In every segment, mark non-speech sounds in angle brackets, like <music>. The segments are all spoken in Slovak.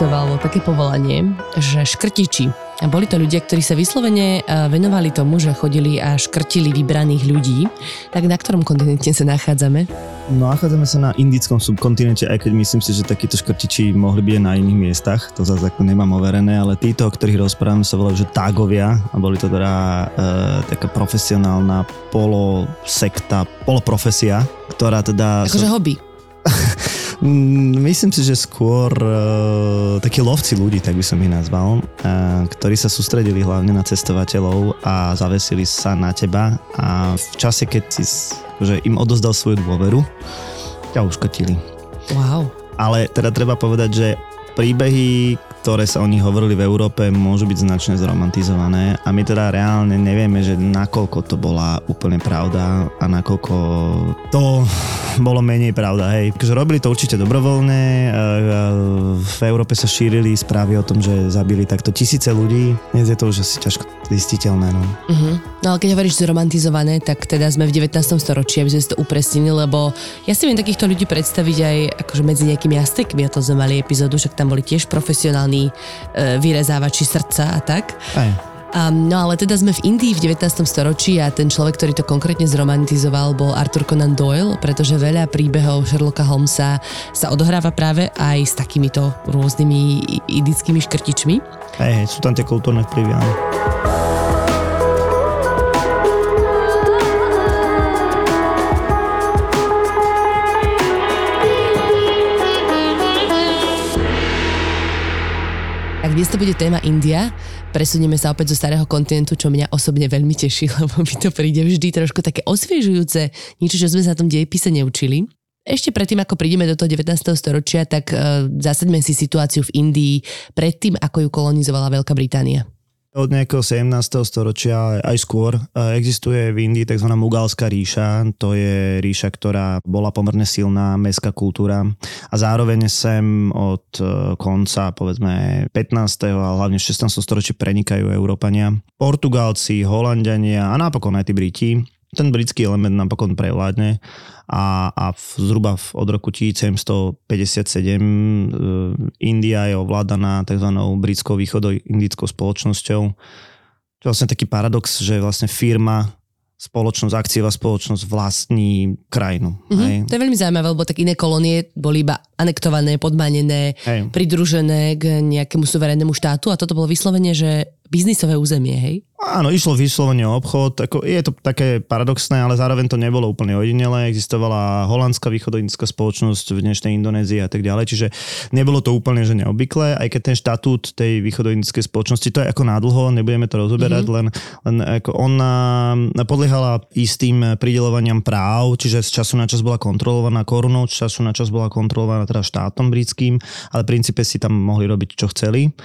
Existovalo také povolanie, že škrtiči. A boli to ľudia, ktorí sa vyslovene e, venovali tomu, že chodili a škrtili vybraných ľudí. Tak na ktorom kontinente sa nachádzame? No nachádzame sa na indickom subkontinente, aj keď myslím si, že takíto škrtiči mohli byť aj na iných miestach. To zase ako nemám overené, ale títo, o ktorých rozprávame, sa volajú, že tágovia a boli to teda e, taká profesionálna polosekta, poloprofesia, ktorá teda... Akože sa... hobby. <laughs> Mm, myslím si, že skôr uh, takí lovci ľudí, tak by som ich nazval, uh, ktorí sa sústredili hlavne na cestovateľov a zavesili sa na teba a v čase, keď si že im odozdal svoju dôveru, ťa uškotili. Wow. Ale teda treba povedať, že príbehy, ktoré sa o nich hovorili v Európe, môžu byť značne zromantizované a my teda reálne nevieme, že nakoľko to bola úplne pravda a nakoľko to bolo menej pravda. Hej. Takže robili to určite dobrovoľne, v Európe sa šírili správy o tom, že zabili takto tisíce ľudí. Dnes je to už asi ťažko zistiteľné. No. Uh-huh. no ale keď hovoríš zromantizované, tak teda sme v 19. storočí, aby sme si to upresnili, lebo ja si viem takýchto ľudí predstaviť aj akože medzi nejakými Aztekmi, o tom sme mali epizódu, však tam boli tiež profesionálni e, vyrezávači srdca a tak. Aj. Um, no ale teda sme v Indii v 19. storočí a ten človek, ktorý to konkrétne zromantizoval, bol Arthur Conan Doyle, pretože veľa príbehov Sherlocka Holmesa sa odohráva práve aj s takýmito rôznymi indickými škrtičmi. Hej, sú tam tie kultúrne vplyvy, áno. Tak dnes to bude téma India. Presunieme sa opäť zo starého kontinentu, čo mňa osobne veľmi teší, <laughs> lebo mi to príde vždy trošku také osviežujúce, niečo, čo sme sa na tom dejepise neučili. Ešte predtým, ako prídeme do toho 19. storočia, tak uh, zasaďme si situáciu v Indii predtým, ako ju kolonizovala Veľká Británia. Od nejakého 17. storočia aj skôr e, existuje v Indii tzv. Mugalská ríša. To je ríša, ktorá bola pomerne silná, mestská kultúra a zároveň sem od e, konca povedzme 15. a hlavne 16. storočí prenikajú Európania. Portugálci, Holandiania a napokon aj tí Briti ten britský element napokon prevládne a, a v, zhruba v, od roku 1757 e, India je ovládaná tzv. britskou východo-indickou spoločnosťou. To je vlastne taký paradox, že vlastne firma spoločnosť, akciová spoločnosť vlastní krajinu. Mm-hmm. Hej. To je veľmi zaujímavé, lebo tak iné kolónie boli iba anektované, podmanené, hej. pridružené k nejakému suverénnemu štátu a toto bolo vyslovene, že biznisové územie, hej? Áno, išlo vyslovene o obchod. Ako, je to také paradoxné, ale zároveň to nebolo úplne ojedinelé. Existovala holandská východoindická spoločnosť v dnešnej Indonézii a tak ďalej, čiže nebolo to úplne že neobvyklé, aj keď ten štatút tej východoindickej spoločnosti, to je ako nádlho, nebudeme to rozoberať, mm-hmm. len, len ako ona podliehala istým pridelovaniam práv, čiže z času na čas bola kontrolovaná korunou, z času na čas bola kontrolovaná teda štátom britským, ale v princípe si tam mohli robiť, čo chceli.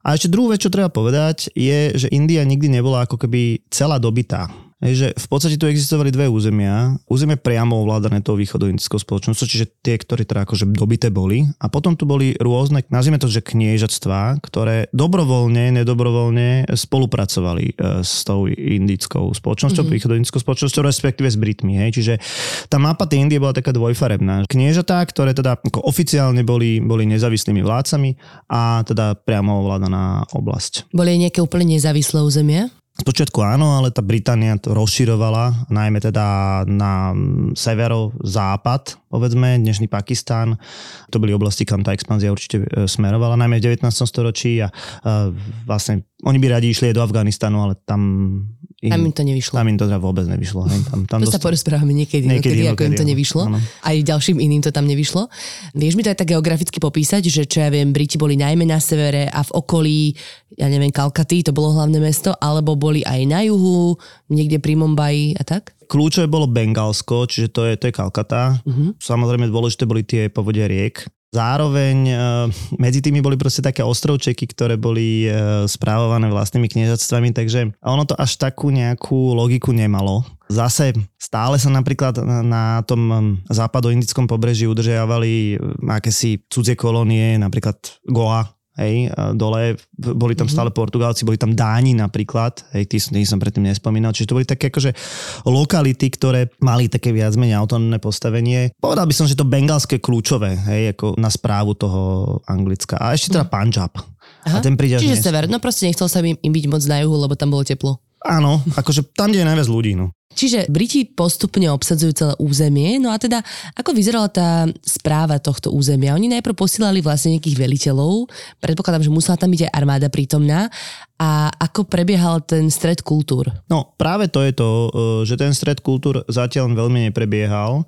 A ešte druhú vec, čo treba povedať, je, že India nikdy nebola ako keby celá dobitá že v podstate tu existovali dve územia. Územie priamo ovládané tou východoindickou spoločnosťou, čiže tie, ktoré teda akože dobité boli. A potom tu boli rôzne, nazvime to, že kniežatstvá, ktoré dobrovoľne, nedobrovoľne spolupracovali e, s tou indickou spoločnosťou, mm-hmm. východoindickou spoločnosťou, respektíve s Britmi. Hej. Čiže tá mapa tej Indie bola taká dvojfarebná. Kniežatá, ktoré teda ako oficiálne boli, boli nezávislými vládcami a teda priamo ovládaná oblasť. Boli nejaké úplne nezávislé územia? Spočiatku áno, ale tá Británia to rozširovala, najmä teda na severo-západ, povedzme, dnešný Pakistán. To boli oblasti, kam tá expanzia určite e, smerovala, najmä v 19. storočí a, a vlastne oni by radi išli do Afganistanu, ale tam im, Tam im to nevyšlo. Tam im to teda vôbec nevyšlo. Hej. Tam, tam to dostal... sa porozprávame niekedy, niekedy, niekedy ako im to nevyšlo. Áno. Aj ďalším iným to tam nevyšlo. Vieš mi to aj tak geograficky popísať, že čo ja viem, Briti boli najmä na severe a v okolí, ja neviem, Kalkaty, to bolo hlavné mesto, alebo boli aj na juhu, niekde pri Mumbai a tak? Kľúčové bolo Bengalsko, čiže to je, to je Kalkata. Uh-huh. Samozrejme dôležité boli tie povodia riek. Zároveň e, medzi tými boli proste také ostrovčeky, ktoré boli e, správované vlastnými kniežatstvami, takže ono to až takú nejakú logiku nemalo. Zase stále sa napríklad na, tom západo-indickom pobreží udržiavali akési cudzie kolónie, napríklad Goa, hej, dole, boli tam stále Portugálci, boli tam Dáni napríklad, hej, tí, tí som predtým nespomínal, čiže to boli také akože lokality, ktoré mali také viac menej autonómne postavenie. Povedal by som, že to bengalské kľúčové, hej, ako na správu toho Anglicka. A ešte teda Punjab. Aha. A ten príde Čiže dnes. sever, no proste nechcel sa im, im byť moc na juhu, lebo tam bolo teplo. Áno, akože tam, kde je najviac ľudí, no. Čiže Briti postupne obsadzujú celé územie, no a teda ako vyzerala tá správa tohto územia? Oni najprv posielali vlastne nejakých veliteľov, predpokladám, že musela tam byť aj armáda prítomná a ako prebiehal ten stred kultúr? No práve to je to, e, že ten stred kultúr zatiaľ veľmi neprebiehal,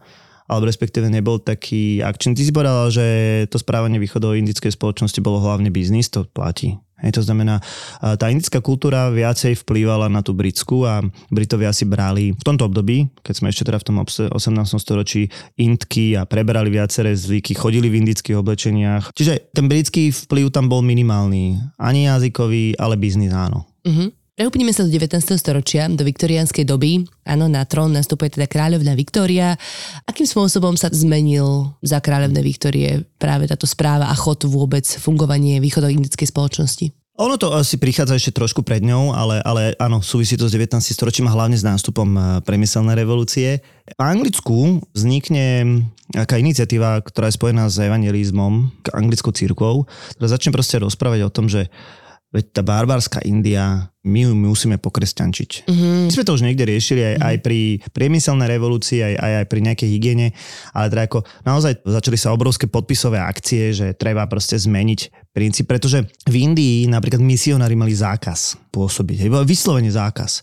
alebo respektíve nebol taký akčný. Ty si povedal, že to správanie východoindickej spoločnosti bolo hlavne biznis, to platí. Hej, to znamená, a tá indická kultúra viacej vplývala na tú britskú a Britovia si brali v tomto období, keď sme ešte teda v tom obs- 18. storočí Indky a preberali viaceré zvyky, chodili v indických oblečeniach. Čiže ten britský vplyv tam bol minimálny. Ani jazykový, ale biznis áno. Uh-huh. Prehúpnime sa do 19. storočia, do viktoriánskej doby. Áno, na trón nastupuje teda kráľovná Viktória. Akým spôsobom sa zmenil za kráľovnej Viktórie práve táto správa a chod vôbec fungovanie východoindickej spoločnosti? Ono to asi prichádza ešte trošku pred ňou, ale, ale áno, súvisí to s 19. storočím a hlavne s nástupom eh, priemyselnej revolúcie. V Anglicku vznikne aká iniciatíva, ktorá je spojená s evangelizmom, anglickou církvou, ktorá začne proste rozprávať o tom, že veď tá barbárska India, my ju musíme pokresťančiť. Mm-hmm. My sme to už niekde riešili aj, aj pri priemyselnej revolúcii, aj, aj, aj pri nejakej hygiene, ale teda ako naozaj začali sa obrovské podpisové akcie, že treba proste zmeniť princíp, pretože v Indii napríklad misionári mali zákaz pôsobiť, hej, vyslovene zákaz.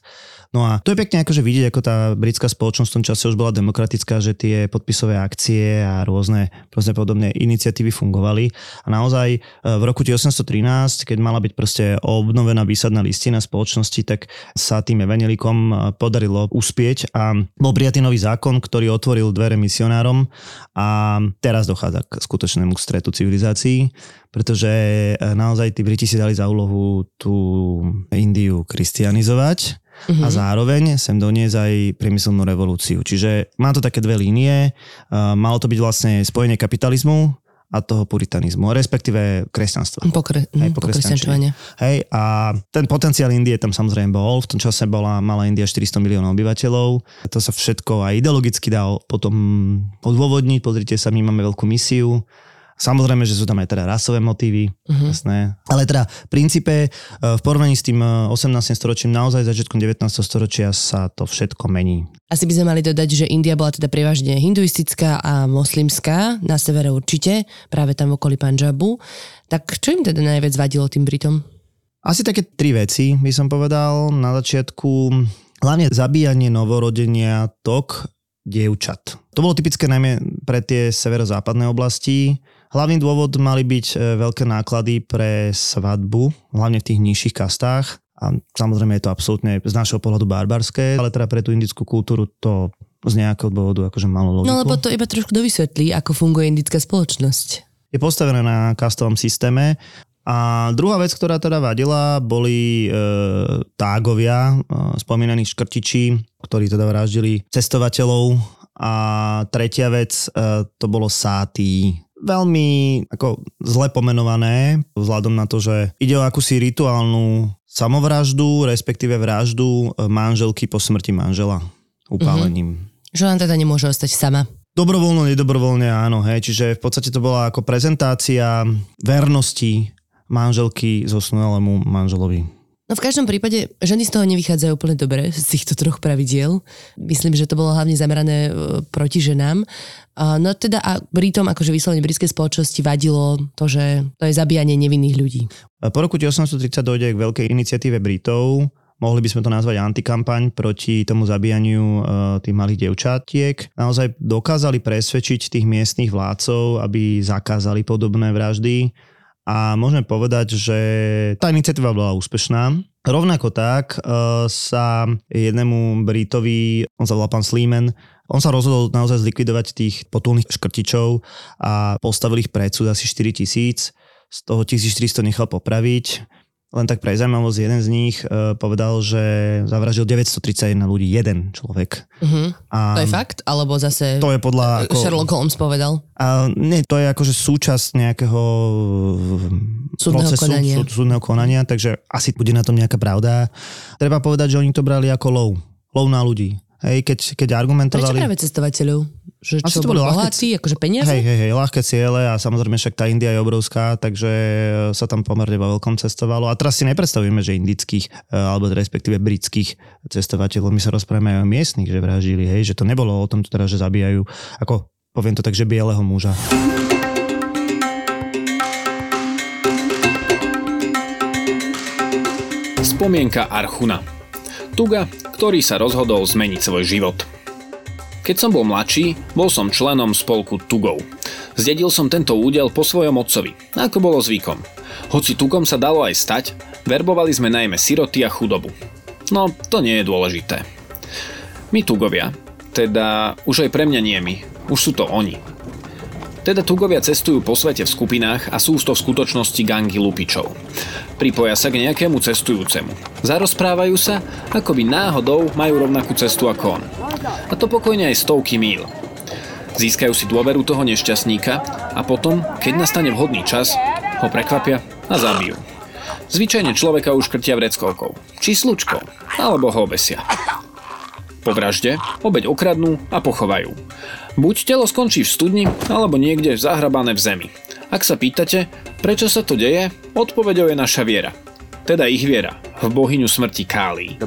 No a to je pekne akože vidieť, ako tá britská spoločnosť v tom čase už bola demokratická, že tie podpisové akcie a rôzne, rôzne podobné iniciatívy fungovali. A naozaj e, v roku 1813, keď mala byť proste obnovená výsadná listina spoločnosti, tak sa tým evanelikom podarilo uspieť a bol prijatý nový zákon, ktorý otvoril dvere misionárom a teraz dochádza k skutočnému stretu civilizácií, pretože e, naozaj tí Briti si dali za úlohu tú Indiu kristianizovať mm-hmm. a zároveň sem doniesť aj priemyselnú revolúciu. Čiže má to také dve línie. Malo to byť vlastne spojenie kapitalizmu a toho puritanizmu, respektíve kresťanstva. Pokre, Hej, po kresťančovania. Hej, a ten potenciál Indie tam samozrejme bol. V tom čase bola mala India 400 miliónov obyvateľov. To sa všetko aj ideologicky dá potom odôvodniť. Pozrite sa, my máme veľkú misiu. Samozrejme, že sú tam aj teda rasové motívy, uh-huh. jasné. Ale teda v princípe v porovnaní s tým 18. storočím, naozaj začiatkom 19. storočia sa to všetko mení. Asi by sme mali dodať, že India bola teda prevažne hinduistická a moslimská, na severe určite, práve tam v okolí Punjabu. Tak čo im teda najviac vadilo tým Britom? Asi také tri veci by som povedal. Na začiatku hlavne zabíjanie novorodenia tok dievčat. To bolo typické najmä pre tie severozápadné oblasti. Hlavný dôvod mali byť veľké náklady pre svadbu, hlavne v tých nižších kastách. A samozrejme je to absolútne z našho pohľadu barbarské, ale teda pre tú indickú kultúru to z nejakého dôvodu akože malo logiku. No lebo to iba trošku dovysvetlí, ako funguje indická spoločnosť. Je postavená na kastovom systéme a druhá vec, ktorá teda vadila, boli e, tágovia, e, spomínaní škrtiči, ktorí teda vraždili cestovateľov a tretia vec, e, to bolo sáty, veľmi ako zle pomenované, vzhľadom na to, že ide o akúsi rituálnu samovraždu, respektíve vraždu manželky po smrti manžela upálením. Mm-hmm. Že ona teda nemôže ostať sama. Dobrovoľno, nedobrovoľne áno, hej, čiže v podstate to bola ako prezentácia vernosti manželky zosnulému manželovi. No v každom prípade ženy z toho nevychádzajú úplne dobre, z týchto troch pravidiel. Myslím, že to bolo hlavne zamerané proti ženám. No teda a Britom, akože vyslovene britskej spoločnosti vadilo to, že to je zabíjanie nevinných ľudí. Po roku 1830 dojde k veľkej iniciatíve Britov, mohli by sme to nazvať antikampaň proti tomu zabíjaniu uh, tých malých devčatiek. Naozaj dokázali presvedčiť tých miestnych vládcov, aby zakázali podobné vraždy a môžeme povedať, že tá iniciatíva bola úspešná. Rovnako tak uh, sa jednému Britovi, on sa volá pán Sleeman, on sa rozhodol naozaj zlikvidovať tých potulných škrtičov a postavil ich pred súd asi 4 tisíc. Z toho 1400 nechal popraviť len tak pre zaujímavosť, jeden z nich uh, povedal, že zavraždil 931 ľudí, jeden človek. Uh-huh. A, to je fakt? Alebo zase to je podľa, ako, Sherlock Holmes povedal? A, nie, to je akože súčasť nejakého súdneho procesu, konania. Súd, súdneho konania, takže asi bude na tom nejaká pravda. Treba povedať, že oni to brali ako lov. Lov na ľudí. Hej, keď, keď argumentovali... Prečo práve cestovateľov? Že čo, boli bohatí, akože peniaze? Hej, hej, hej, ľahké ciele a samozrejme však tá India je obrovská, takže sa tam pomerne vo veľkom cestovalo. A teraz si nepredstavíme, že indických, e, alebo respektíve britských cestovateľov, my sa rozprávame aj o miestnych, že vraždili, hej, že to nebolo o tom teda, že zabíjajú, ako poviem to tak, že bieleho muža. Spomienka Archuna. Tuga, ktorý sa rozhodol zmeniť svoj život. Keď som bol mladší, bol som členom spolku Tugov. Zdedil som tento údel po svojom otcovi, ako bolo zvykom. Hoci Tugom sa dalo aj stať, verbovali sme najmä siroty a chudobu. No, to nie je dôležité. My Tugovia, teda už aj pre mňa nie my, už sú to oni, teda tugovia cestujú po svete v skupinách a sú to v skutočnosti gangy lupičov. Pripoja sa k nejakému cestujúcemu. Zarozprávajú sa, ako by náhodou majú rovnakú cestu ako on. A to pokojne aj stovky míl. Získajú si dôveru toho nešťastníka a potom, keď nastane vhodný čas, ho prekvapia a zabijú. Zvyčajne človeka už krtia vreckovkou, či slučkou, alebo ho obesia. Po vražde obeď okradnú a pochovajú. Buď telo skončí v studni, alebo niekde zahrabané v zemi. Ak sa pýtate, prečo sa to deje, odpovedou je naša viera. Teda ich viera v bohyňu smrti Kálí.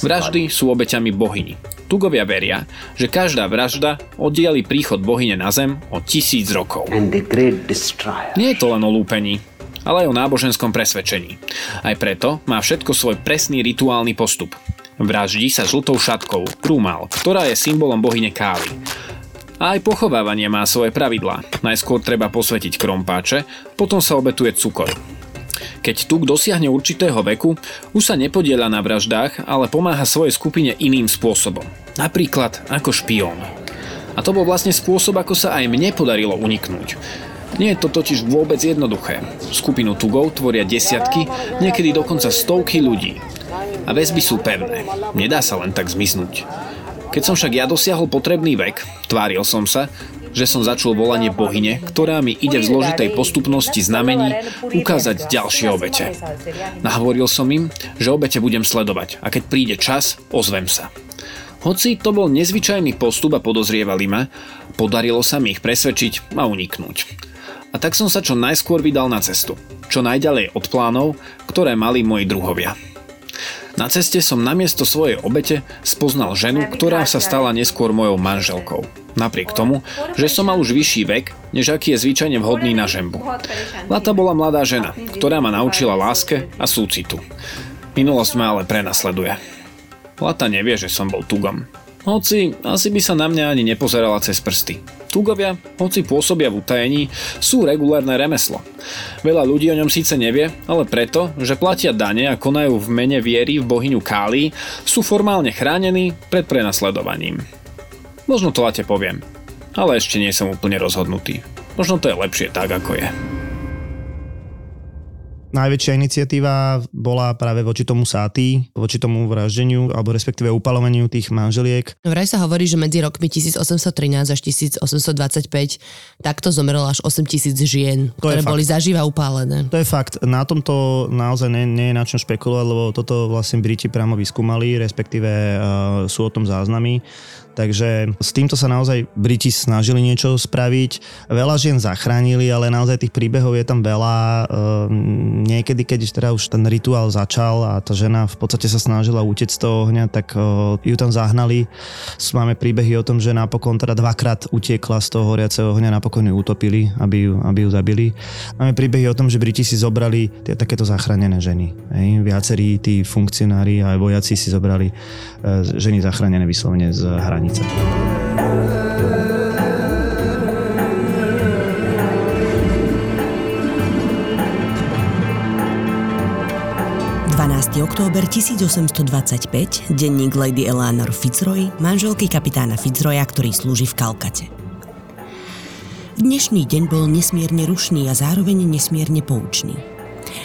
Vraždy sú obeťami bohyni. Tugovia veria, že každá vražda oddiali príchod bohyne na zem o tisíc rokov. Nie je to len o lúpení, ale aj o náboženskom presvedčení. Aj preto má všetko svoj presný rituálny postup. Vraždí sa žltou šatkou, krúmal, ktorá je symbolom bohyne Kály. A aj pochovávanie má svoje pravidlá. Najskôr treba posvetiť krompáče, potom sa obetuje cukor. Keď tuk dosiahne určitého veku, už sa nepodiela na vraždách, ale pomáha svojej skupine iným spôsobom. Napríklad ako špión. A to bol vlastne spôsob, ako sa aj mne podarilo uniknúť. Nie je to totiž vôbec jednoduché. Skupinu tugov tvoria desiatky, niekedy dokonca stovky ľudí a väzby sú pevné. Nedá sa len tak zmiznúť. Keď som však ja dosiahol potrebný vek, tváril som sa, že som začul volanie bohyne, ktorá mi ide v zložitej postupnosti znamení ukázať ďalšie obete. Nahovoril som im, že obete budem sledovať a keď príde čas, ozvem sa. Hoci to bol nezvyčajný postup a podozrievali ma, podarilo sa mi ich presvedčiť a uniknúť. A tak som sa čo najskôr vydal na cestu, čo najďalej od plánov, ktoré mali moji druhovia. Na ceste som namiesto svojej obete spoznal ženu, ktorá sa stala neskôr mojou manželkou. Napriek tomu, že som mal už vyšší vek, než aký je zvyčajne vhodný na žembu. Lata bola mladá žena, ktorá ma naučila láske a súcitu. Minulosť ma ale prenasleduje. Lata nevie, že som bol tugom. Hoci asi by sa na mňa ani nepozerala cez prsty. Tugovia, hoci pôsobia v utajení, sú regulárne remeslo. Veľa ľudí o ňom síce nevie, ale preto, že platia dane a konajú v mene viery v bohyňu Káli, sú formálne chránení pred prenasledovaním. Možno to late poviem, ale ešte nie som úplne rozhodnutý. Možno to je lepšie tak, ako je najväčšia iniciatíva bola práve voči tomu sáty, voči tomu vraždeniu, alebo respektíve upalovaniu tých manželiek. Vraj sa hovorí, že medzi rokmi 1813 až 1825 takto zomrelo až 8 tisíc žien, to ktoré boli zaživa upálené. To je fakt. Na tomto naozaj nie, nie je na čom špekulovať, lebo toto vlastne Briti priamo vyskúmali, respektíve uh, sú o tom záznamy. Takže s týmto sa naozaj Briti snažili niečo spraviť. Veľa žien zachránili, ale naozaj tých príbehov je tam veľa. Ehm, niekedy, keď teda už ten rituál začal a tá žena v podstate sa snažila utiec z toho ohňa, tak ju tam zahnali. Máme príbehy o tom, že napokon teda dvakrát utiekla z toho horiaceho ohňa, napokon ju utopili, aby ju, aby ju zabili. Máme príbehy o tom, že Briti si zobrali tie takéto zachránené ženy. Hej. Viacerí tí funkcionári a vojaci si zobrali e, ženy zachránené vyslovene z hranice. 12. október 1825, denník Lady Eleanor Fitzroy, manželky kapitána Fitzroya, ktorý slúži v Kalkate. Dnešný deň bol nesmierne rušný a zároveň nesmierne poučný.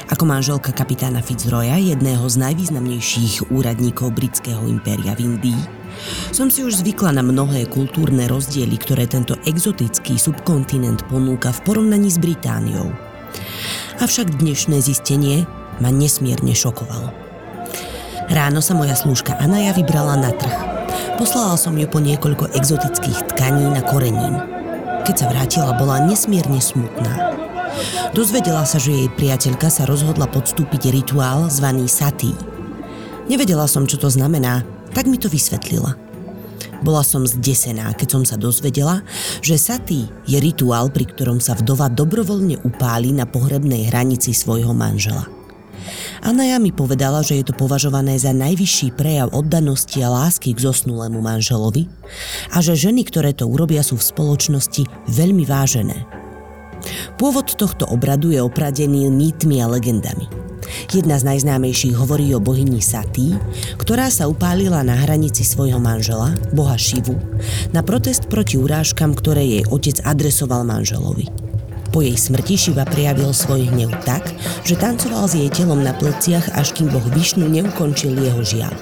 Ako manželka kapitána Fitzroya, jedného z najvýznamnejších úradníkov britského impéria v Indii, som si už zvykla na mnohé kultúrne rozdiely, ktoré tento exotický subkontinent ponúka v porovnaní s Britániou. Avšak dnešné zistenie ma nesmierne šokovalo. Ráno sa moja slúžka Anaja vybrala na trh. Poslala som ju po niekoľko exotických tkaní na korenín. Keď sa vrátila, bola nesmierne smutná. Dozvedela sa, že jej priateľka sa rozhodla podstúpiť rituál zvaný Satý. Nevedela som, čo to znamená, tak mi to vysvetlila. Bola som zdesená, keď som sa dozvedela, že Satý je rituál, pri ktorom sa vdova dobrovoľne upáli na pohrebnej hranici svojho manžela. Anaja mi povedala, že je to považované za najvyšší prejav oddanosti a lásky k zosnulému manželovi a že ženy, ktoré to urobia, sú v spoločnosti veľmi vážené. Pôvod tohto obradu je opradený mýtmi a legendami. Jedna z najznámejších hovorí o bohyni Satí, ktorá sa upálila na hranici svojho manžela, boha Šivu, na protest proti urážkam, ktoré jej otec adresoval manželovi. Po jej smrti Šiva prejavil svoj hnev tak, že tancoval s jej telom na pleciach, až kým boh Višnu neukončil jeho žiaľ.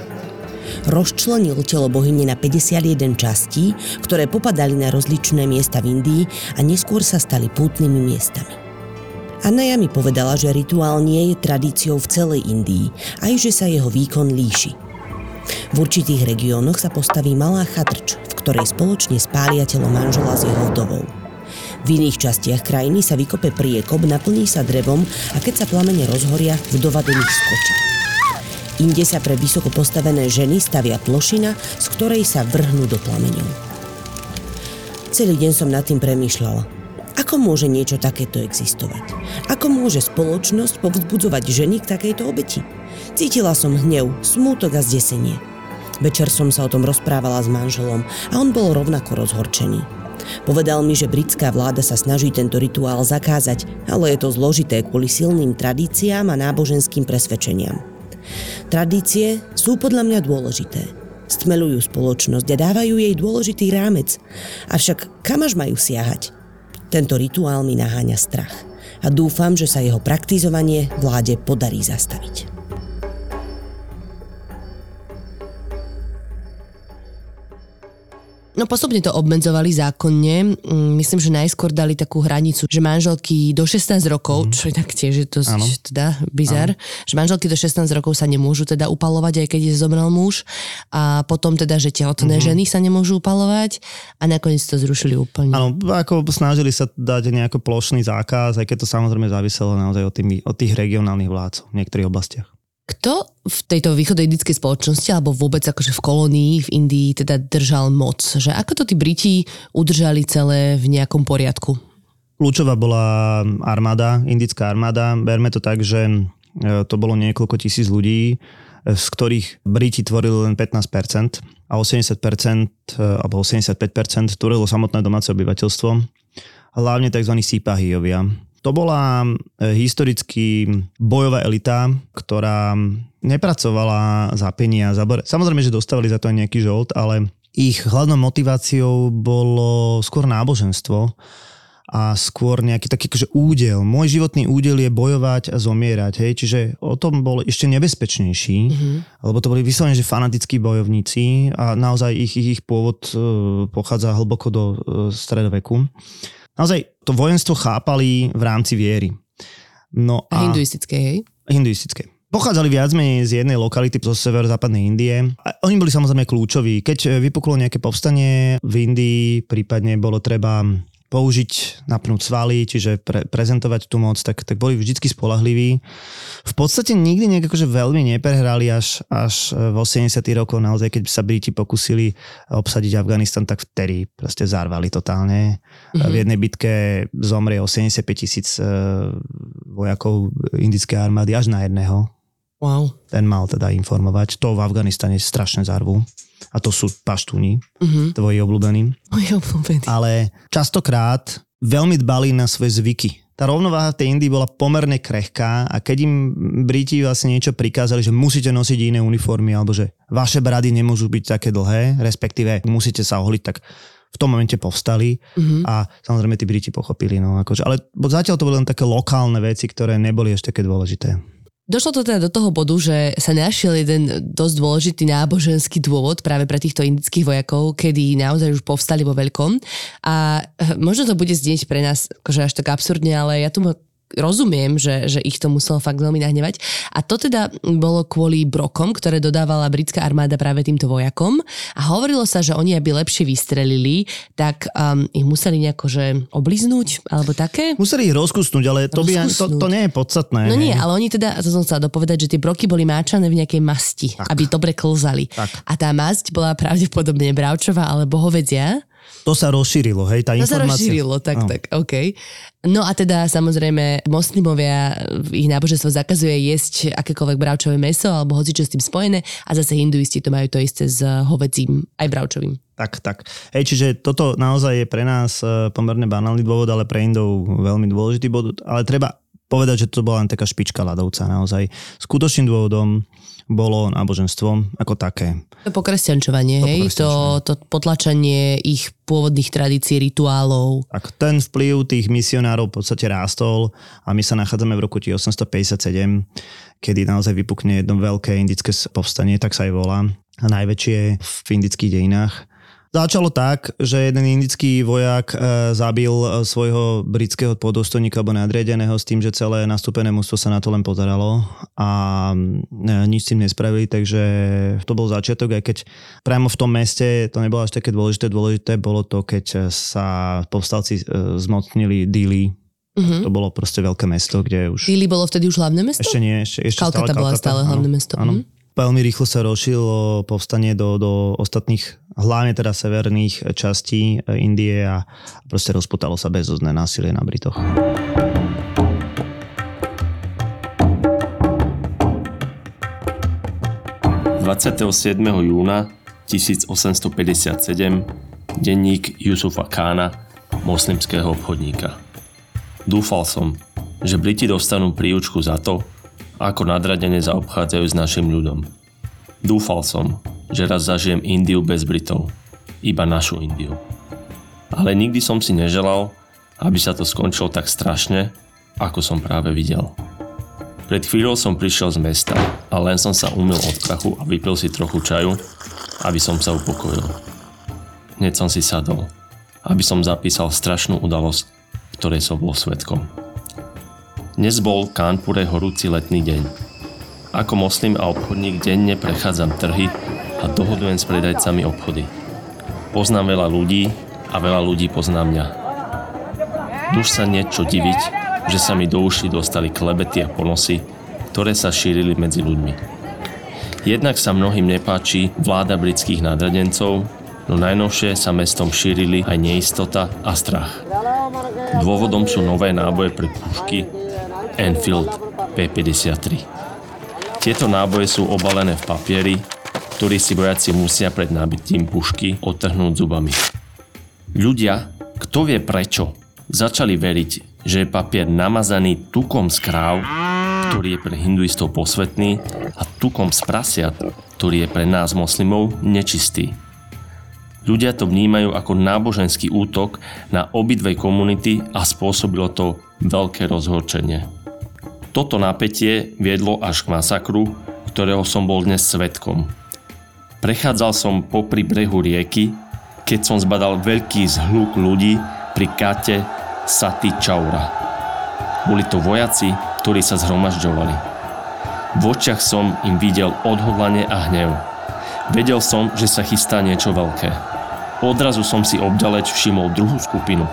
Rozčlenil telo bohyne na 51 častí, ktoré popadali na rozličné miesta v Indii a neskôr sa stali pútnymi miestami. Anaja mi povedala, že rituál nie je tradíciou v celej Indii, aj že sa jeho výkon líši. V určitých regiónoch sa postaví malá chatrč, v ktorej spoločne spália telo manžela s jeho vdovou. V iných častiach krajiny sa vykope priekop, naplní sa drevom a keď sa plamene rozhoria, vdova do nich skočí. Inde sa pre vysoko postavené ženy stavia plošina, z ktorej sa vrhnú do plameňov. Celý deň som nad tým premýšľala. Ako môže niečo takéto existovať? Ako môže spoločnosť povzbudzovať ženy k takejto obeti? Cítila som hnev, smútok a zdesenie. Večer som sa o tom rozprávala s manželom a on bol rovnako rozhorčený. Povedal mi, že britská vláda sa snaží tento rituál zakázať, ale je to zložité kvôli silným tradíciám a náboženským presvedčeniam. Tradície sú podľa mňa dôležité. Stmelujú spoločnosť a dávajú jej dôležitý rámec. Avšak kam až majú siahať? Tento rituál mi naháňa strach a dúfam, že sa jeho praktizovanie vláde podarí zastaviť. No postupne to obmedzovali zákonne. Mm, myslím, že najskôr dali takú hranicu, že manželky do 16 rokov, mm. čo je tak tiež je to teda bizar, ano. že manželky do 16 rokov sa nemôžu teda upalovať, aj keď je zomrel muž. A potom teda, že tehotné mm. ženy sa nemôžu upalovať a nakoniec to zrušili úplne. Áno, ako snažili sa dať nejaký plošný zákaz, aj keď to samozrejme záviselo naozaj od, tými, od tých regionálnych vládcov v niektorých oblastiach. Kto v tejto východoindickej spoločnosti alebo vôbec akože v kolónii v Indii teda držal moc? Že ako to tí Briti udržali celé v nejakom poriadku? Kľúčová bola armáda, indická armáda. Berme to tak, že e, to bolo niekoľko tisíc ľudí, e, z ktorých Briti tvorili len 15% a 80% e, alebo 85% tvorilo samotné domáce obyvateľstvo, hlavne tzv. sípahijovia to bola e, historicky bojová elita, ktorá nepracovala za peniaze. Samozrejme, že dostávali za to aj nejaký žolt, ale ich hlavnou motiváciou bolo skôr náboženstvo a skôr nejaký taký akože údel. Môj životný údel je bojovať a zomierať, hej, čiže o tom bol ešte nebezpečnejší, mm-hmm. lebo to boli vyslovene, že fanatickí bojovníci a naozaj ich, ich, ich pôvod e, pochádza hlboko do e, stredoveku naozaj to vojenstvo chápali v rámci viery. No a, a hinduistické, hej? Hinduistické. pochádzali viac menej z jednej lokality zo severozápadnej Indie. A oni boli samozrejme kľúčoví. Keď vypuklo nejaké povstanie v Indii, prípadne bolo treba použiť, napnúť svaly, čiže pre, prezentovať tú moc, tak, tak boli vždycky spolahliví. V podstate nikdy nejak akože veľmi neprehrali až, až v 80 rokov naozaj, keď sa Briti pokusili obsadiť Afganistan, tak vtedy proste zarvali totálne. Mm-hmm. V jednej bitke zomrie 85 tisíc e, vojakov indickej armády až na jedného. Wow. Ten mal teda informovať. To v Afganistane strašne zarvu a to sú paštúni, uh-huh. tvoji obľúbení. Moji obľúbení. Ale častokrát veľmi dbali na svoje zvyky. Tá rovnováha v tej Indii bola pomerne krehká a keď im Briti vlastne niečo prikázali, že musíte nosiť iné uniformy alebo že vaše brady nemôžu byť také dlhé, respektíve musíte sa ohliť, tak v tom momente povstali uh-huh. a samozrejme tí Briti pochopili. No, akože, ale zatiaľ to boli len také lokálne veci, ktoré neboli ešte také dôležité. Došlo to teda do toho bodu, že sa našiel jeden dosť dôležitý náboženský dôvod práve pre týchto indických vojakov, kedy naozaj už povstali vo veľkom. A eh, možno to bude znieť pre nás akože až tak absurdne, ale ja tomu rozumiem, že, že ich to muselo fakt veľmi nahnevať. A to teda bolo kvôli brokom, ktoré dodávala britská armáda práve týmto vojakom. A hovorilo sa, že oni, aby lepšie vystrelili, tak um, ich museli nejako že obliznúť, alebo také. Museli ich rozkusnúť, ale to, by, to, to nie je podstatné. No nie, ale oni teda, to som chcela dopovedať, že tie broky boli máčané v nejakej masti, tak. aby dobre klzali. Tak. A tá masť bola pravdepodobne bravčová alebo hovedzia. To sa rozšírilo, hej, tá to informácia. To sa rozšírilo, tak, no. tak, OK. No a teda samozrejme moslimovia, ich náboženstvo zakazuje jesť akékoľvek bravčové meso alebo hoci čo s tým spojené a zase hinduisti to majú to isté s hovedzím aj bravčovým. Tak, tak. Hej, čiže toto naozaj je pre nás e, pomerne banálny dôvod, ale pre Indov veľmi dôležitý bod. Ale treba povedať, že to bola len taká špička ľadovca naozaj. Skutočným dôvodom bolo náboženstvo ako také. To pokresťančovanie, to hej? To, to potlačanie ich pôvodných tradícií, rituálov. Tak ten vplyv tých misionárov v podstate rástol a my sa nachádzame v roku 1857, kedy naozaj vypukne jedno veľké indické povstanie, tak sa aj volá, a najväčšie v indických dejinách Začalo tak, že jeden indický vojak e, zabil e, svojho britského podostojníka alebo nadriadeného s tým, že celé nastúpené mústvo sa na to len pozeralo a e, nič s tým nespravili, takže to bol začiatok, aj keď priamo v tom meste to nebolo až také dôležité. Dôležité bolo to, keď sa povstalci zmocnili Dili, Uh-huh. To bolo proste veľké mesto, kde už... Dili bolo vtedy už hlavné mesto? Ešte nie, ešte, ešte Kalkata stále bola stále hlavné mesto. Áno. Uh-huh veľmi rýchlo sa rozšilo povstanie do, do ostatných, hlavne teda severných častí Indie a proste rozputalo sa bezozné násilie na Britoch. ...27. júna 1857 denník Yusufa Kána, moslimského obchodníka. Dúfal som, že Briti dostanú príučku za to, ako nadradene zaobchádzajú s našim ľudom. Dúfal som, že raz zažijem Indiu bez Britov. Iba našu Indiu. Ale nikdy som si neželal, aby sa to skončilo tak strašne, ako som práve videl. Pred chvíľou som prišiel z mesta a len som sa umil od prachu a vypil si trochu čaju, aby som sa upokojil. Hneď som si sadol, aby som zapísal strašnú udalosť, ktorej som bol svetkom. Dnes bol v Kánpure horúci letný deň. Ako moslim a obchodník denne prechádzam trhy a dohodujem s predajcami obchody. Poznám veľa ľudí a veľa ľudí pozná mňa. Duž sa niečo diviť, že sa mi do uši dostali klebety a ponosy, ktoré sa šírili medzi ľuďmi. Jednak sa mnohým nepáči vláda britských nadradencov, no najnovšie sa mestom šírili aj neistota a strach. Dôvodom sú nové náboje pre pušky, Enfield P53. Tieto náboje sú obalené v papieri, ktorý si vojaci musia pred nábytím pušky odtrhnúť zubami. Ľudia, kto vie prečo, začali veriť, že je papier namazaný tukom z kráv, ktorý je pre hinduistov posvetný a tukom z prasiat, ktorý je pre nás moslimov nečistý. Ľudia to vnímajú ako náboženský útok na obidve komunity a spôsobilo to veľké rozhorčenie. Toto napätie viedlo až k masakru, ktorého som bol dnes svetkom. Prechádzal som popri brehu rieky, keď som zbadal veľký zhluk ľudí pri kate Sati Chaura. Boli to vojaci, ktorí sa zhromažďovali. V očiach som im videl odhodlanie a hnev. Vedel som, že sa chystá niečo veľké. Odrazu som si obďaleč všimol druhú skupinu.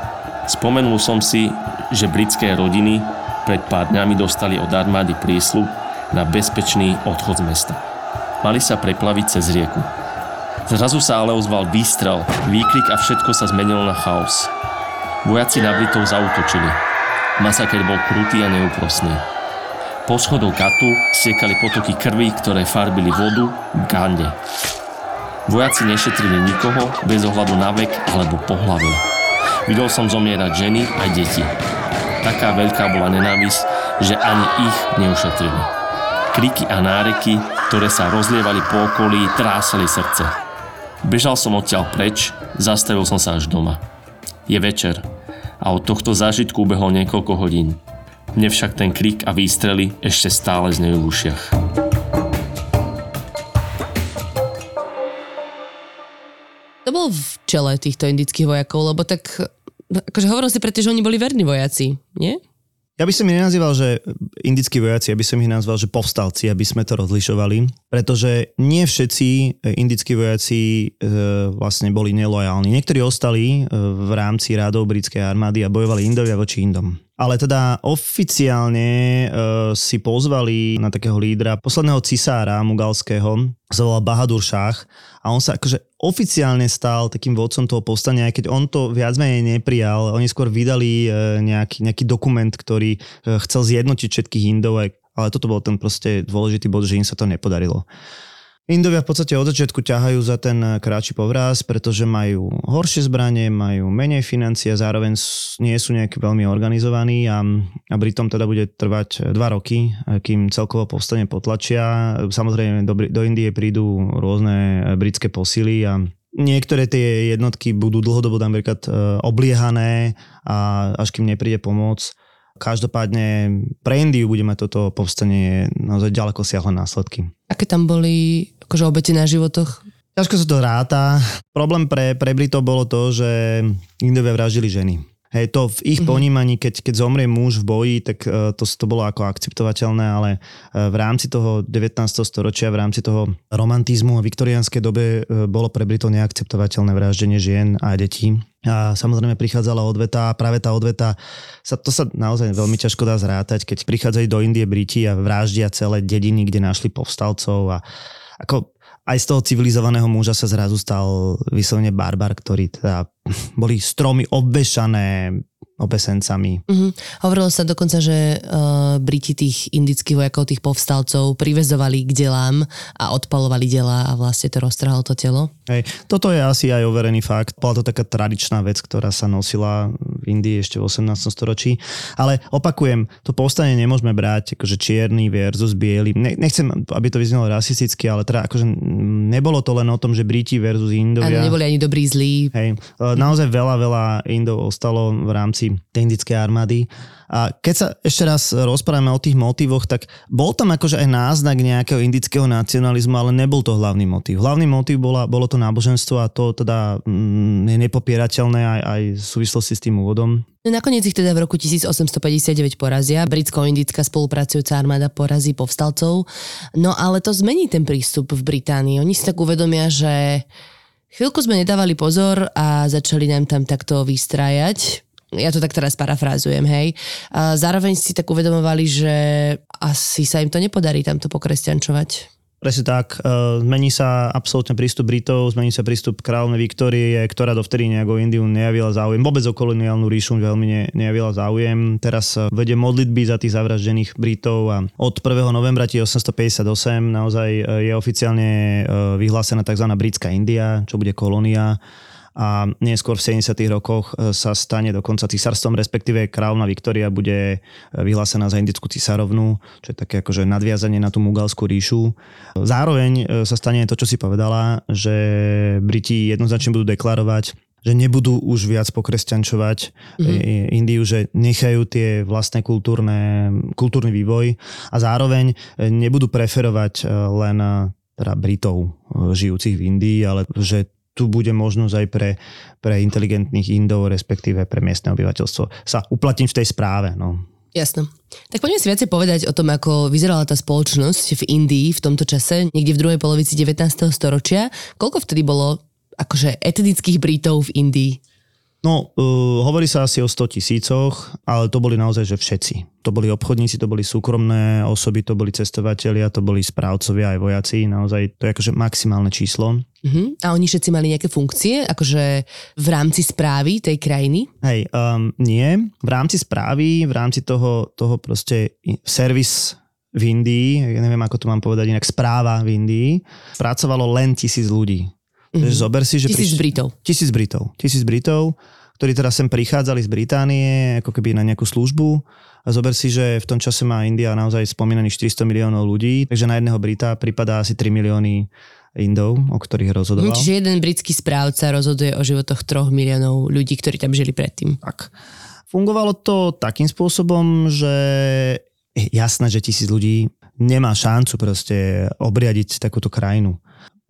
Spomenul som si, že britské rodiny pred pár dňami dostali od armády prísľub na bezpečný odchod z mesta. Mali sa preplaviť cez rieku. Zrazu sa ale ozval výstrel, výkrik a všetko sa zmenilo na chaos. Vojaci na Britov zautočili. Masaker bol krutý a neúprosný. Po schodu katu stiekali potoky krvi, ktoré farbili vodu v gande. Vojaci nešetrili nikoho bez ohľadu na vek alebo pohlavie. Videl som zomierať ženy aj deti. Taká veľká bola nenávisť, že ani ich neušetrili. Kriky a náreky, ktoré sa rozlievali po okolí, trásali srdce. Bežal som odtiaľ preč, zastavil som sa až doma. Je večer a od tohto zážitku ubehlo niekoľko hodín. Mne však ten krik a výstrely ešte stále znejú v ušiach. To bol v čele týchto indických vojakov, lebo tak akože hovoril si preto, že oni boli verní vojaci, nie? Ja by som ich nenazýval, že indickí vojaci, ja by som ich nazval, že povstalci, aby sme to rozlišovali, pretože nie všetci e, indickí vojaci e, vlastne boli nelojálni. Niektorí ostali e, v rámci rádov britskej armády a bojovali Indovia voči Indom. Ale teda oficiálne e, si pozvali na takého lídra posledného cisára mugalského, sa volal Bahadur Shah a on sa akože oficiálne stal takým vodcom toho povstania, aj keď on to viac menej neprijal. Oni skôr vydali e, nejaký, nejaký dokument, ktorý e, chcel zjednotiť všetkých Indov, ale toto bol ten proste dôležitý bod, že im sa to nepodarilo. Indovia v podstate od začiatku ťahajú za ten eh, kráči povraz, pretože majú horšie zbranie, majú menej financií a zároveň nie sú nejaký veľmi organizovaní a, a Britom teda bude trvať eh, dva roky, eh, kým celkovo povstane potlačia. Samozrejme do, do Indie prídu rôzne britské posily a Niektoré tie jednotky budú dlhodobo napríklad obliehané a až kým nepríde pomoc. Každopádne pre Indiu bude mať toto povstanie naozaj ďaleko siahle následky. Aké tam boli akože obete na životoch? Ťažko sa to ráta. Problém pre, pre Britov bolo to, že Indovia vraždili ženy. Hej, to v ich mm-hmm. ponímaní, keď, keď zomrie muž v boji, tak uh, to, to bolo ako akceptovateľné, ale uh, v rámci toho 19. storočia, v rámci toho romantizmu a viktoriánskej dobe uh, bolo pre Britov neakceptovateľné vraždenie žien a detí. A samozrejme prichádzala odveta a práve tá odveta, sa, to sa naozaj veľmi ťažko dá zrátať, keď prichádzajú do Indie Briti a vraždia celé dediny, kde našli povstalcov a ako aj z toho civilizovaného muža sa zrazu stal vyslovene barbar, ktorý teda boli stromy obvešané obesencami. Mm-hmm. Hovorilo sa dokonca, že uh, Briti tých indických vojakov, tých povstalcov privezovali k delám a odpalovali dela a vlastne to roztrhalo to telo. Hej, toto je asi aj overený fakt. Bola to taká tradičná vec, ktorá sa nosila v Indii ešte v 18. storočí. Ale opakujem, to povstanie nemôžeme brať akože čierny versus biely. Ne, nechcem, aby to vyznelo rasisticky, ale teda akože nebolo to len o tom, že Briti versus Indovia. Áno, neboli ani dobrí, zlí. Hej, e, naozaj veľa, veľa Indov ostalo v rámci tej indickej armády. A keď sa ešte raz rozprávame o tých motivoch, tak bol tam akože aj náznak nejakého indického nacionalizmu, ale nebol to hlavný motiv. Hlavný motiv bola, bolo to náboženstvo a to teda mm, je nepopierateľné aj, aj v súvislosti s tým úvodom. No nakoniec ich teda v roku 1859 porazia. Britsko-indická spolupracujúca armáda porazí povstalcov. No ale to zmení ten prístup v Británii. Oni si tak uvedomia, že chvíľku sme nedávali pozor a začali nám tam takto vystrajať ja to tak teraz parafrázujem, hej. A zároveň si tak uvedomovali, že asi sa im to nepodarí tamto pokresťančovať. Presne tak. E, zmení sa absolútne prístup Britov, zmení sa prístup kráľovnej Viktórie, ktorá dovtedy nejako Indiu nejavila záujem. Vôbec o koloniálnu ríšu veľmi ne, nejavila záujem. Teraz vedie modlitby za tých zavraždených Britov a od 1. novembra 1858 naozaj e, je oficiálne e, vyhlásená tzv. britská India, čo bude kolónia a neskôr v 70. rokoch e, sa stane dokonca císarstvom, respektíve kráľovna Viktória bude e, vyhlásená za indickú císarovnu, čo je také akože nadviazanie na tú mugalskú ríšu. Zároveň e, sa stane to, čo si povedala, že Briti jednoznačne budú deklarovať, že nebudú už viac pokresťančovať mm-hmm. Indiu, že nechajú tie vlastné kultúrne, kultúrny vývoj a zároveň nebudú preferovať len teda Britov žijúcich v Indii, ale že tu bude možnosť aj pre, pre inteligentných Indov, respektíve pre miestne obyvateľstvo sa uplatniť v tej správe. No. Jasno. Tak poďme si viacej povedať o tom, ako vyzerala tá spoločnosť v Indii v tomto čase, niekde v druhej polovici 19. storočia. Koľko vtedy bolo akože etnických Britov v Indii? No, uh, hovorí sa asi o 100 tisícoch, ale to boli naozaj, že všetci. To boli obchodníci, to boli súkromné osoby, to boli cestovatelia, to boli správcovia aj vojaci. Naozaj to je akože maximálne číslo. Uh-huh. A oni všetci mali nejaké funkcie, akože v rámci správy tej krajiny? Hej, um, nie. V rámci správy, v rámci toho, toho proste servis v Indii, ja neviem, ako to mám povedať inak, správa v Indii, pracovalo len tisíc ľudí. Mm-hmm. Zober si, že tisíc priš... Britov. Tisíc Britov. Tisíc Britov, ktorí teraz sem prichádzali z Británie, ako keby na nejakú službu. A zober si, že v tom čase má India naozaj spomínaných 400 miliónov ľudí, takže na jedného Brita pripadá asi 3 milióny Indov, o ktorých rozhodoval. Čiže jeden britský správca rozhoduje o životoch 3 miliónov ľudí, ktorí tam žili predtým. Tak. Fungovalo to takým spôsobom, že jasné, že tisíc ľudí nemá šancu proste obriadiť takúto krajinu.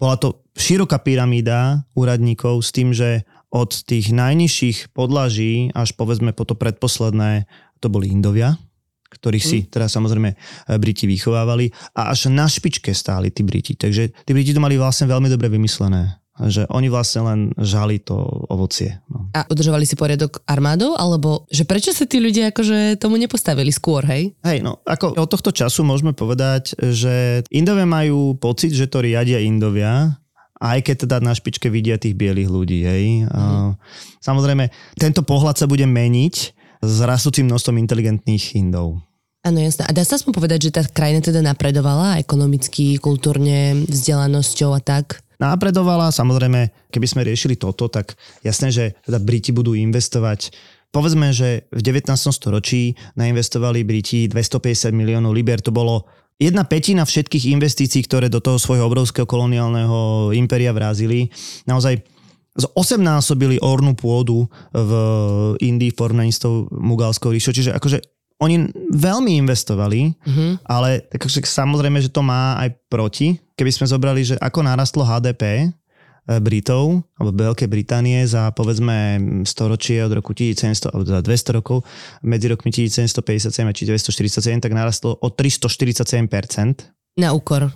Bola to široká pyramída úradníkov s tým, že od tých najnižších podlaží až povedzme po to predposledné, to boli Indovia, ktorých si mhm. teraz samozrejme Briti vychovávali a až na špičke stáli tí Briti. Takže tí Briti to mali vlastne veľmi dobre vymyslené že oni vlastne len žali to ovocie. No. A udržovali si poriadok armádou, alebo že prečo sa tí ľudia akože tomu nepostavili skôr, hej? Hej, no ako od tohto času môžeme povedať, že Indovia majú pocit, že to riadia Indovia, aj keď teda na špičke vidia tých bielých ľudí, hej. Mm. Samozrejme, tento pohľad sa bude meniť s rastúcim množstvom inteligentných Indov. Áno, jasné. A dá sa aspoň povedať, že tá krajina teda napredovala ekonomicky, kultúrne, vzdelanosťou a tak? Napredovala. Samozrejme, keby sme riešili toto, tak jasné, že teda Briti budú investovať Povedzme, že v 19. storočí nainvestovali Briti 250 miliónov liber. To bolo jedna petina všetkých investícií, ktoré do toho svojho obrovského koloniálneho impéria vrázili. Naozaj z 8 násobili ornú pôdu v Indii v porovnaní s tou Mugalskou ríšou. Čiže akože oni veľmi investovali, mm-hmm. ale tak samozrejme, že to má aj proti. Keby sme zobrali, že ako narastlo HDP eh, Britov, alebo Veľkej Británie za povedzme storočie od roku 1700, alebo za 200 rokov, medzi rokmi 1757 a 1947, tak narastlo o 347%. Na úkor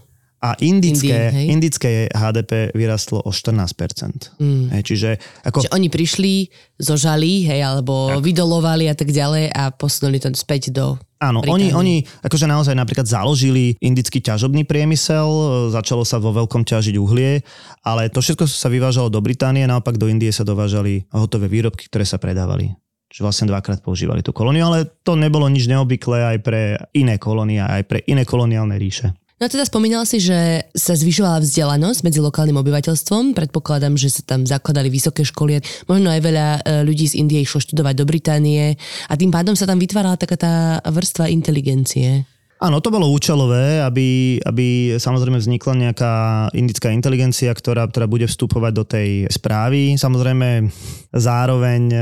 a indické, Indii, indické HDP vyrastlo o 14%. Mm. Hej, čiže, ako... čiže oni prišli, zožali, hej, alebo tak. vydolovali a tak ďalej a posunuli to späť do Áno, oni, oni akože naozaj napríklad založili indický ťažobný priemysel, začalo sa vo veľkom ťažiť uhlie, ale to všetko sa vyvážalo do Británie, naopak do Indie sa dovážali hotové výrobky, ktoré sa predávali. Čiže vlastne dvakrát používali tú kolóniu, ale to nebolo nič neobvyklé aj pre iné kolónie, aj pre iné koloniálne ríše. No teda spomínal si, že sa zvyšovala vzdelanosť medzi lokálnym obyvateľstvom. Predpokladám, že sa tam zakladali vysoké školy. Možno aj veľa e, ľudí z Indie išlo študovať do Británie a tým pádom sa tam vytvárala taká tá vrstva inteligencie. Áno, to bolo účelové, aby, aby samozrejme vznikla nejaká indická inteligencia, ktorá, ktorá bude vstupovať do tej správy. Samozrejme, zároveň e,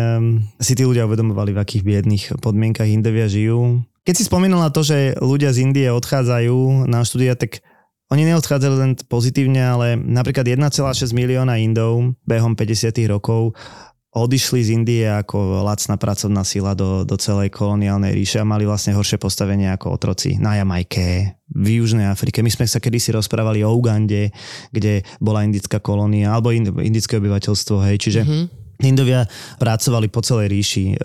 si tí ľudia uvedomovali, v akých biedných podmienkach Indovia žijú. Keď si spomínal na to, že ľudia z Indie odchádzajú na štúdia, tak oni neodchádzajú len pozitívne, ale napríklad 1,6 milióna Indov behom 50 rokov odišli z Indie ako lacná pracovná sila do, do celej koloniálnej ríše a mali vlastne horšie postavenie ako otroci na Jamajke, v Južnej Afrike. My sme sa kedysi rozprávali o Ugande, kde bola indická kolónia, alebo indické obyvateľstvo, hej, čiže mm-hmm Indovia pracovali po celej ríši. E,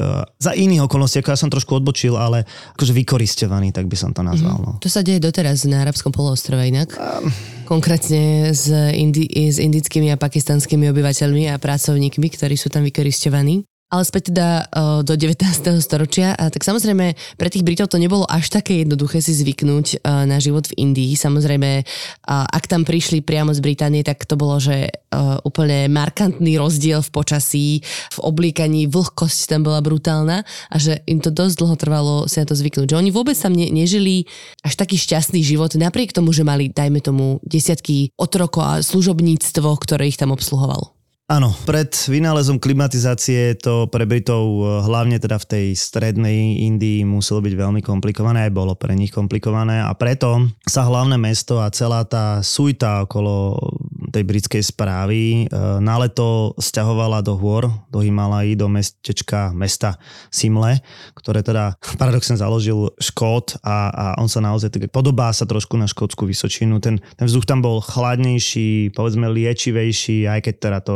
za iných okolností, ako ja som trošku odbočil, ale akože vykoristovaní, tak by som to nazval. Mm-hmm. No. To sa deje doteraz na Arabskom poloostrove inak. Um, Konkrétne s, indi- s indickými a pakistanskými obyvateľmi a pracovníkmi, ktorí sú tam vykoristovaní. Ale späť teda uh, do 19. storočia, a tak samozrejme pre tých Britov to nebolo až také jednoduché si zvyknúť uh, na život v Indii. Samozrejme, uh, ak tam prišli priamo z Británie, tak to bolo, že uh, úplne markantný rozdiel v počasí, v oblíkaní, vlhkosť tam bola brutálna a že im to dosť dlho trvalo si na to zvyknúť. Že oni vôbec tam ne- nežili až taký šťastný život, napriek tomu, že mali, dajme tomu, desiatky otrokov a služobníctvo, ktoré ich tam obsluhovalo. Áno, pred vynálezom klimatizácie to pre Britov, eh, hlavne teda v tej strednej Indii, muselo byť veľmi komplikované, aj bolo pre nich komplikované. A preto sa hlavné mesto a celá tá suita okolo tej britskej správy na leto stiahovala do hôr, do Himalají, do mestečka, mesta Simle, ktoré teda <laughs> paradoxne založil Škót a, a on sa naozaj tak podobá sa trošku na škótsku Vysočinu. Ten, ten vzduch tam bol chladnejší, povedzme liečivejší, aj keď teda to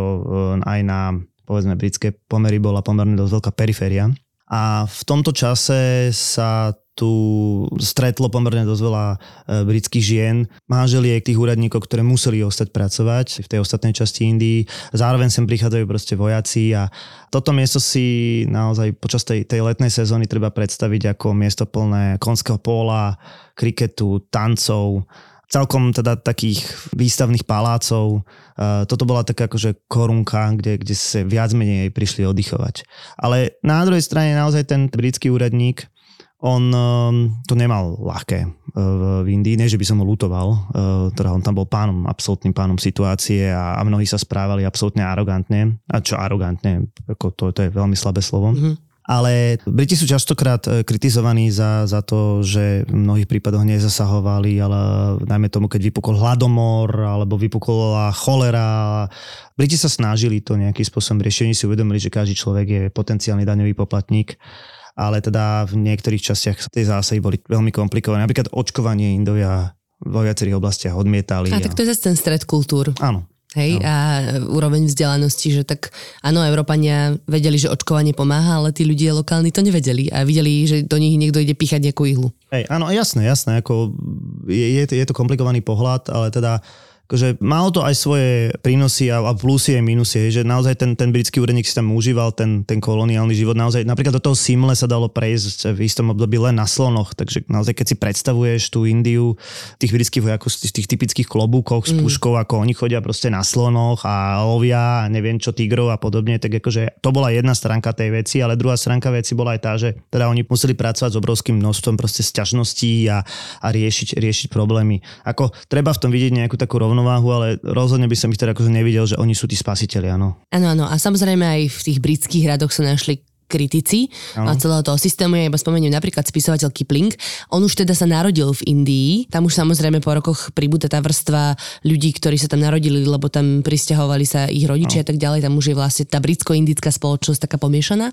aj na povedzme britské pomery bola pomerne dosť veľká periféria. A v tomto čase sa tu stretlo pomerne dosť veľa e, britských žien, manželiek tých úradníkov, ktoré museli ostať pracovať v tej ostatnej časti Indii. Zároveň sem prichádzajú proste vojaci a toto miesto si naozaj počas tej, tej letnej sezóny treba predstaviť ako miesto plné konského póla, kriketu, tancov, celkom teda takých výstavných palácov. Uh, toto bola taká akože korunka, kde, kde sa viac menej prišli oddychovať. Ale na druhej strane naozaj ten britský úradník, on um, to nemal ľahké uh, v Indii, nie že by som ho lutoval, uh, teda on tam bol pánom, absolútnym pánom situácie a, a mnohí sa správali absolútne arogantne. A čo arogantne, ako to, to je veľmi slabé slovo. Mm-hmm ale Briti sú častokrát e, kritizovaní za, za to, že v mnohých prípadoch nezasahovali, ale najmä tomu, keď vypukol hladomor alebo vypukla cholera. Briti sa snažili to nejakým spôsobom riešiť, si uvedomili, že každý človek je potenciálny daňový poplatník ale teda v niektorých častiach tie zásahy boli veľmi komplikované. Napríklad očkovanie Indovia vo viacerých oblastiach odmietali. A, a tak to je zase ten stred kultúr. Áno, Hej, no. a úroveň vzdelanosti, že tak áno, Európania vedeli, že očkovanie pomáha, ale tí ľudia lokálni to nevedeli a videli, že do nich niekto ide píchať nejakú ihlu. Hej, áno, jasné, jasné, ako je, je, je to komplikovaný pohľad, ale teda akože malo to aj svoje prínosy a, a plusy a minusy, že naozaj ten, ten britský úradník si tam užíval ten, ten koloniálny život. Naozaj, napríklad do toho Simle sa dalo prejsť v istom období len na slonoch, takže naozaj keď si predstavuješ tú Indiu, tých britských vojakov z tých typických klobúkoch s mm. puškou, ako oni chodia proste na slonoch a lovia a neviem čo tigrov a podobne, tak akože to bola jedna stránka tej veci, ale druhá stránka veci bola aj tá, že teda oni museli pracovať s obrovským množstvom proste sťažností a, a riešiť, riešiť problémy. Ako treba v tom vidieť nejakú takú rovnosť rovnováhu, ale rozhodne by som ich teda akože nevidel, že oni sú tí spasiteľi, áno. Áno, áno. A samozrejme aj v tých britských radoch sa našli kritici ano. celého toho systému. Ja iba spomeniem napríklad spisovateľ Kipling. On už teda sa narodil v Indii. Tam už samozrejme po rokoch pribúda tá vrstva ľudí, ktorí sa tam narodili, lebo tam pristahovali sa ich rodičia ano. a tak ďalej. Tam už je vlastne tá britsko-indická spoločnosť taká pomiešaná.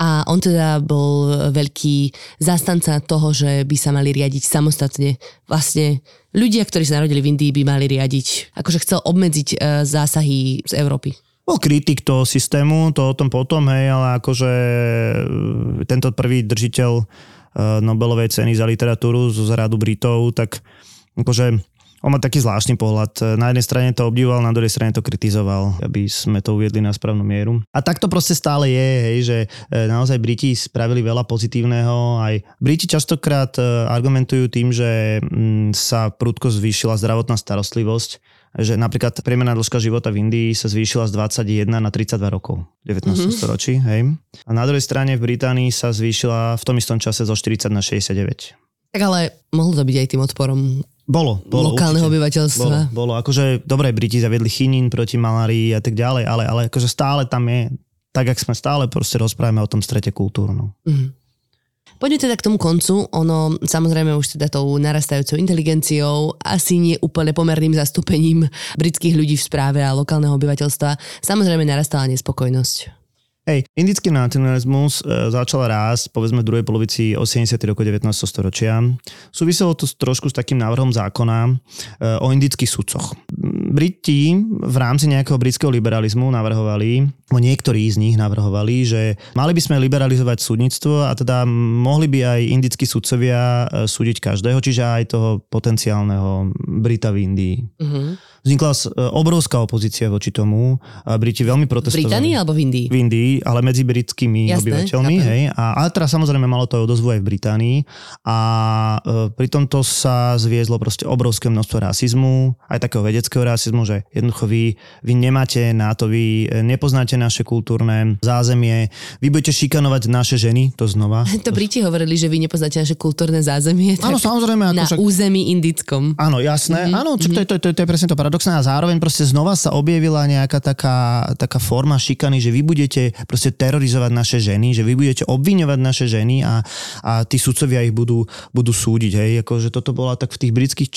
A on teda bol veľký zastanca toho, že by sa mali riadiť samostatne. Vlastne ľudia, ktorí sa narodili v Indii, by mali riadiť. Akože chcel obmedziť uh, zásahy z Európy bol kritik toho systému, to o tom potom, hej, ale akože e, tento prvý držiteľ e, Nobelovej ceny za literatúru z radu Britov, tak akože on má taký zvláštny pohľad. Na jednej strane to obdivoval, na druhej strane to kritizoval, aby sme to uviedli na správnu mieru. A tak to proste stále je, hej, že e, naozaj Briti spravili veľa pozitívneho. Aj Briti častokrát argumentujú tým, že mm, sa prudko zvýšila zdravotná starostlivosť že napríklad priemerná dĺžka života v Indii sa zvýšila z 21 na 32 rokov v 19. Mm-hmm. storočí. Hej. A na druhej strane v Británii sa zvýšila v tom istom čase zo 40 na 69. Tak ale mohlo to byť aj tým odporom bolo, bolo. Lokálneho určite. obyvateľstva. Bolo, bolo. Akože, dobre, Briti zaviedli chinín proti malárii a tak ďalej, ale, ale akože stále tam je, tak jak sme stále proste rozprávame o tom strete kultúrnu. Mm-hmm. Poďme teda k tomu koncu. Ono samozrejme už teda tou narastajúcou inteligenciou, asi nie úplne pomerným zastúpením britských ľudí v správe a lokálneho obyvateľstva, samozrejme narastala nespokojnosť. Hej, indický nacionalizmus e, začal rásť povedzme v druhej polovici 80. roku 19. storočia. Súviselo to trošku s takým návrhom zákona e, o indických sudcoch. Briti v rámci nejakého britského liberalizmu navrhovali, niektorí z nich navrhovali, že mali by sme liberalizovať súdnictvo a teda mohli by aj indickí sudcovia e, súdiť každého, čiže aj toho potenciálneho Brita v Indii. Uh-huh vznikla e, obrovská opozícia voči tomu. A Briti veľmi protestovali. V Británii alebo v Indii? V Indii, ale medzi britskými Jasné, obyvateľmi. Hej. A, ale teraz samozrejme malo to aj odozvu aj v Británii. A e, pri tomto sa zviezlo proste obrovské množstvo rasizmu, aj takého vedeckého rasizmu, že jednoducho vy, vy nemáte na to, vy nepoznáte naše kultúrne zázemie, vy budete šikanovať naše ženy, to znova. <laughs> To Briti hovorili, že vy nepoznáte naše kultúrne zázemie. Áno, samozrejme. Ako na však... území indickom. Áno, jasné. Mm-hmm. Áno, čo, to, to, to, to, je presne to paradoxné a zároveň proste znova sa objavila nejaká taká, taká forma šikany, že vy budete proste terorizovať naše ženy, že vy budete obviňovať naše ženy a, a tí sudcovia ich budú, budú súdiť. Hej. Akože toto bola tak v tých britských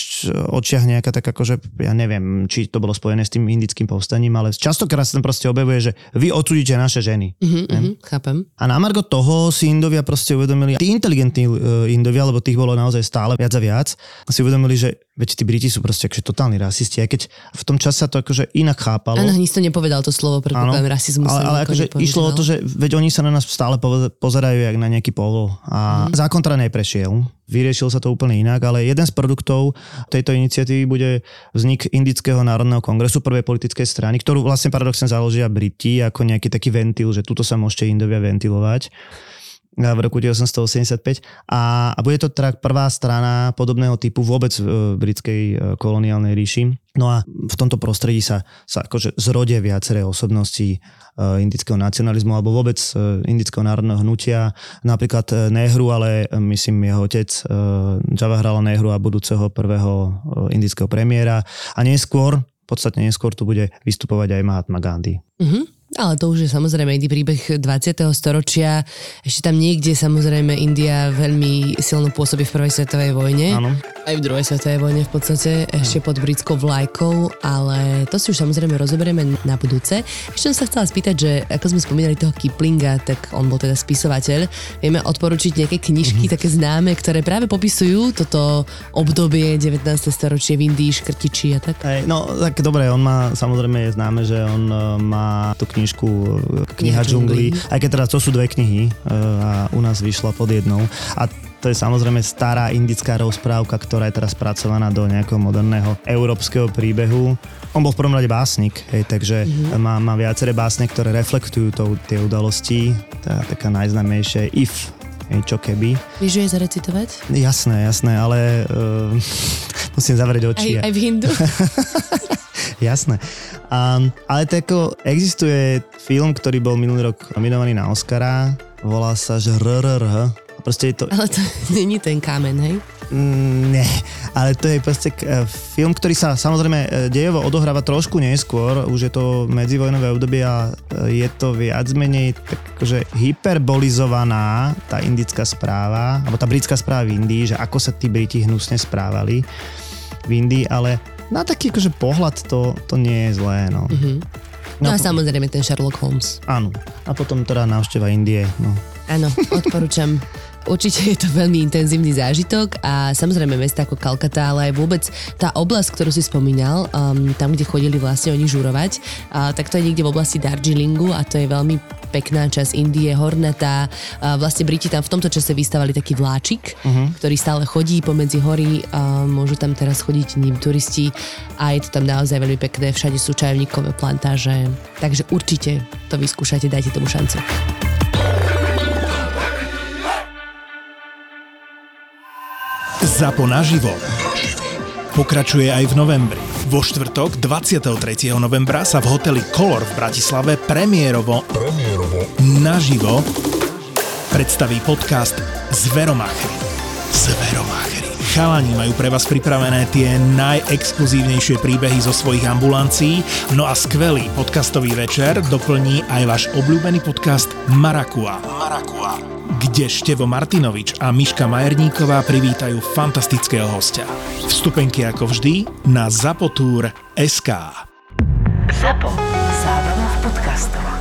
očiach nejaká tak akože, ja neviem, či to bolo spojené s tým indickým povstaním, ale častokrát sa tam proste objavuje, že vy odsúdite naše ženy. Uh-huh, uh-huh, chápem. A na Margo toho si Indovia proste uvedomili, tí inteligentní uh, Indovia, lebo tých bolo naozaj stále viac a viac, si uvedomili, že veď tí Briti sú proste akože totálni rasisti, aj keď v tom čase sa to akože inak chápalo. Áno, nic to nepovedal to slovo, predpokladám, rasizmus. Ale, ale akože išlo o to, že veď oni sa na nás stále pozerajú jak na nejaký povol. A mm. zákon teda neprešiel, vyriešil sa to úplne inak, ale jeden z produktov tejto iniciatívy bude vznik Indického národného kongresu, prvej politickej strany, ktorú vlastne paradoxne založia Briti ako nejaký taký ventil, že tuto sa môžete Indovia ventilovať v roku 1885 a, a bude to teda prvá strana podobného typu vôbec v britskej e, koloniálnej ríši. No a v tomto prostredí sa, sa akože zrodia viaceré osobnosti uh, indického nacionalizmu alebo vôbec indického národného hnutia. Napríklad Nehru, ale myslím jeho otec Jawaharlal Nehru a budúceho prvého indického premiéra. A neskôr, podstatne neskôr tu bude vystupovať aj Mahatma Gandhi. Uh-huh. Ale to už je samozrejme iný príbeh 20. storočia. Ešte tam niekde samozrejme India veľmi silno pôsobí v prvej svetovej vojne. Áno. Aj v druhej svetovej vojne v podstate, ešte pod britskou vlajkou, ale to si už samozrejme rozoberieme na budúce. Ešte som sa chcela spýtať, že ako sme spomínali toho Kiplinga, tak on bol teda spisovateľ. Vieme odporučiť nejaké knižky mm-hmm. také známe, ktoré práve popisujú toto obdobie 19. storočie v Indii, škrtiči a tak? Hey, no tak dobre, on má, samozrejme je známe, že on uh, má tú knižku knižku Kniha džungli, aj keď teda to sú dve knihy e, a u nás vyšla pod jednou. A to je samozrejme stará indická rozprávka, ktorá je teraz spracovaná do nejakého moderného európskeho príbehu. On bol v prvom rade básnik, hej, takže mm-hmm. má, má viaceré básne, ktoré reflektujú to, tie udalosti. Tá taká najznámejšia If, hej, čo keby. Vieš je zarecitovať? Jasné, jasné, ale uh, <laughs> musím zavrieť oči. Aj, aj v hindu? <laughs> Jasné. Um, ale to ako existuje film, ktorý bol minulý rok nominovaný na Oscara, volá sa že RRR. Proste je to... Ale to <laughs> není ten kamen, hej? Mm, nie, ale to je proste e, film, ktorý sa samozrejme e, dejovo odohráva trošku neskôr, už je to medzivojnové obdobie a e, je to viac menej tak akože hyperbolizovaná tá indická správa, alebo tá britská správa v Indii, že ako sa tí Briti hnusne správali v Indii, ale na taký akože pohľad to, to nie je zlé, no. Mm-hmm. No, no a samozrejme ten Sherlock Holmes. Áno. A potom teda návšteva Indie, no. Áno, odporúčam. <laughs> Určite je to veľmi intenzívny zážitok a samozrejme mesta ako Kalkata, ale aj vôbec tá oblasť, ktorú si spomínal, um, tam, kde chodili vlastne oni žurovať, uh, tak to je niekde v oblasti Darjeelingu a to je veľmi pekná časť Indie, hornatá. Uh, vlastne Briti tam v tomto čase vystavali taký vláčik, uh-huh. ktorý stále chodí pomedzi hory, uh, môžu tam teraz chodiť ním turisti a je to tam naozaj veľmi pekné, všade sú čajovníkové plantáže, takže určite to vyskúšajte, dajte tomu šancu. ZAPO naživo pokračuje aj v novembri. Vo štvrtok 23. novembra sa v hoteli Color v Bratislave premiérovo, premiérovo naživo predstaví podcast Zveromachery. Zveromachery. Chalani majú pre vás pripravené tie najexkluzívnejšie príbehy zo svojich ambulancií, no a skvelý podcastový večer doplní aj váš obľúbený podcast Marakua. Marakua kde Števo Martinovič a Miška Majerníková privítajú fantastického hostia. Vstupenky ako vždy na SK. Zapo. Zábrná v podcastovách.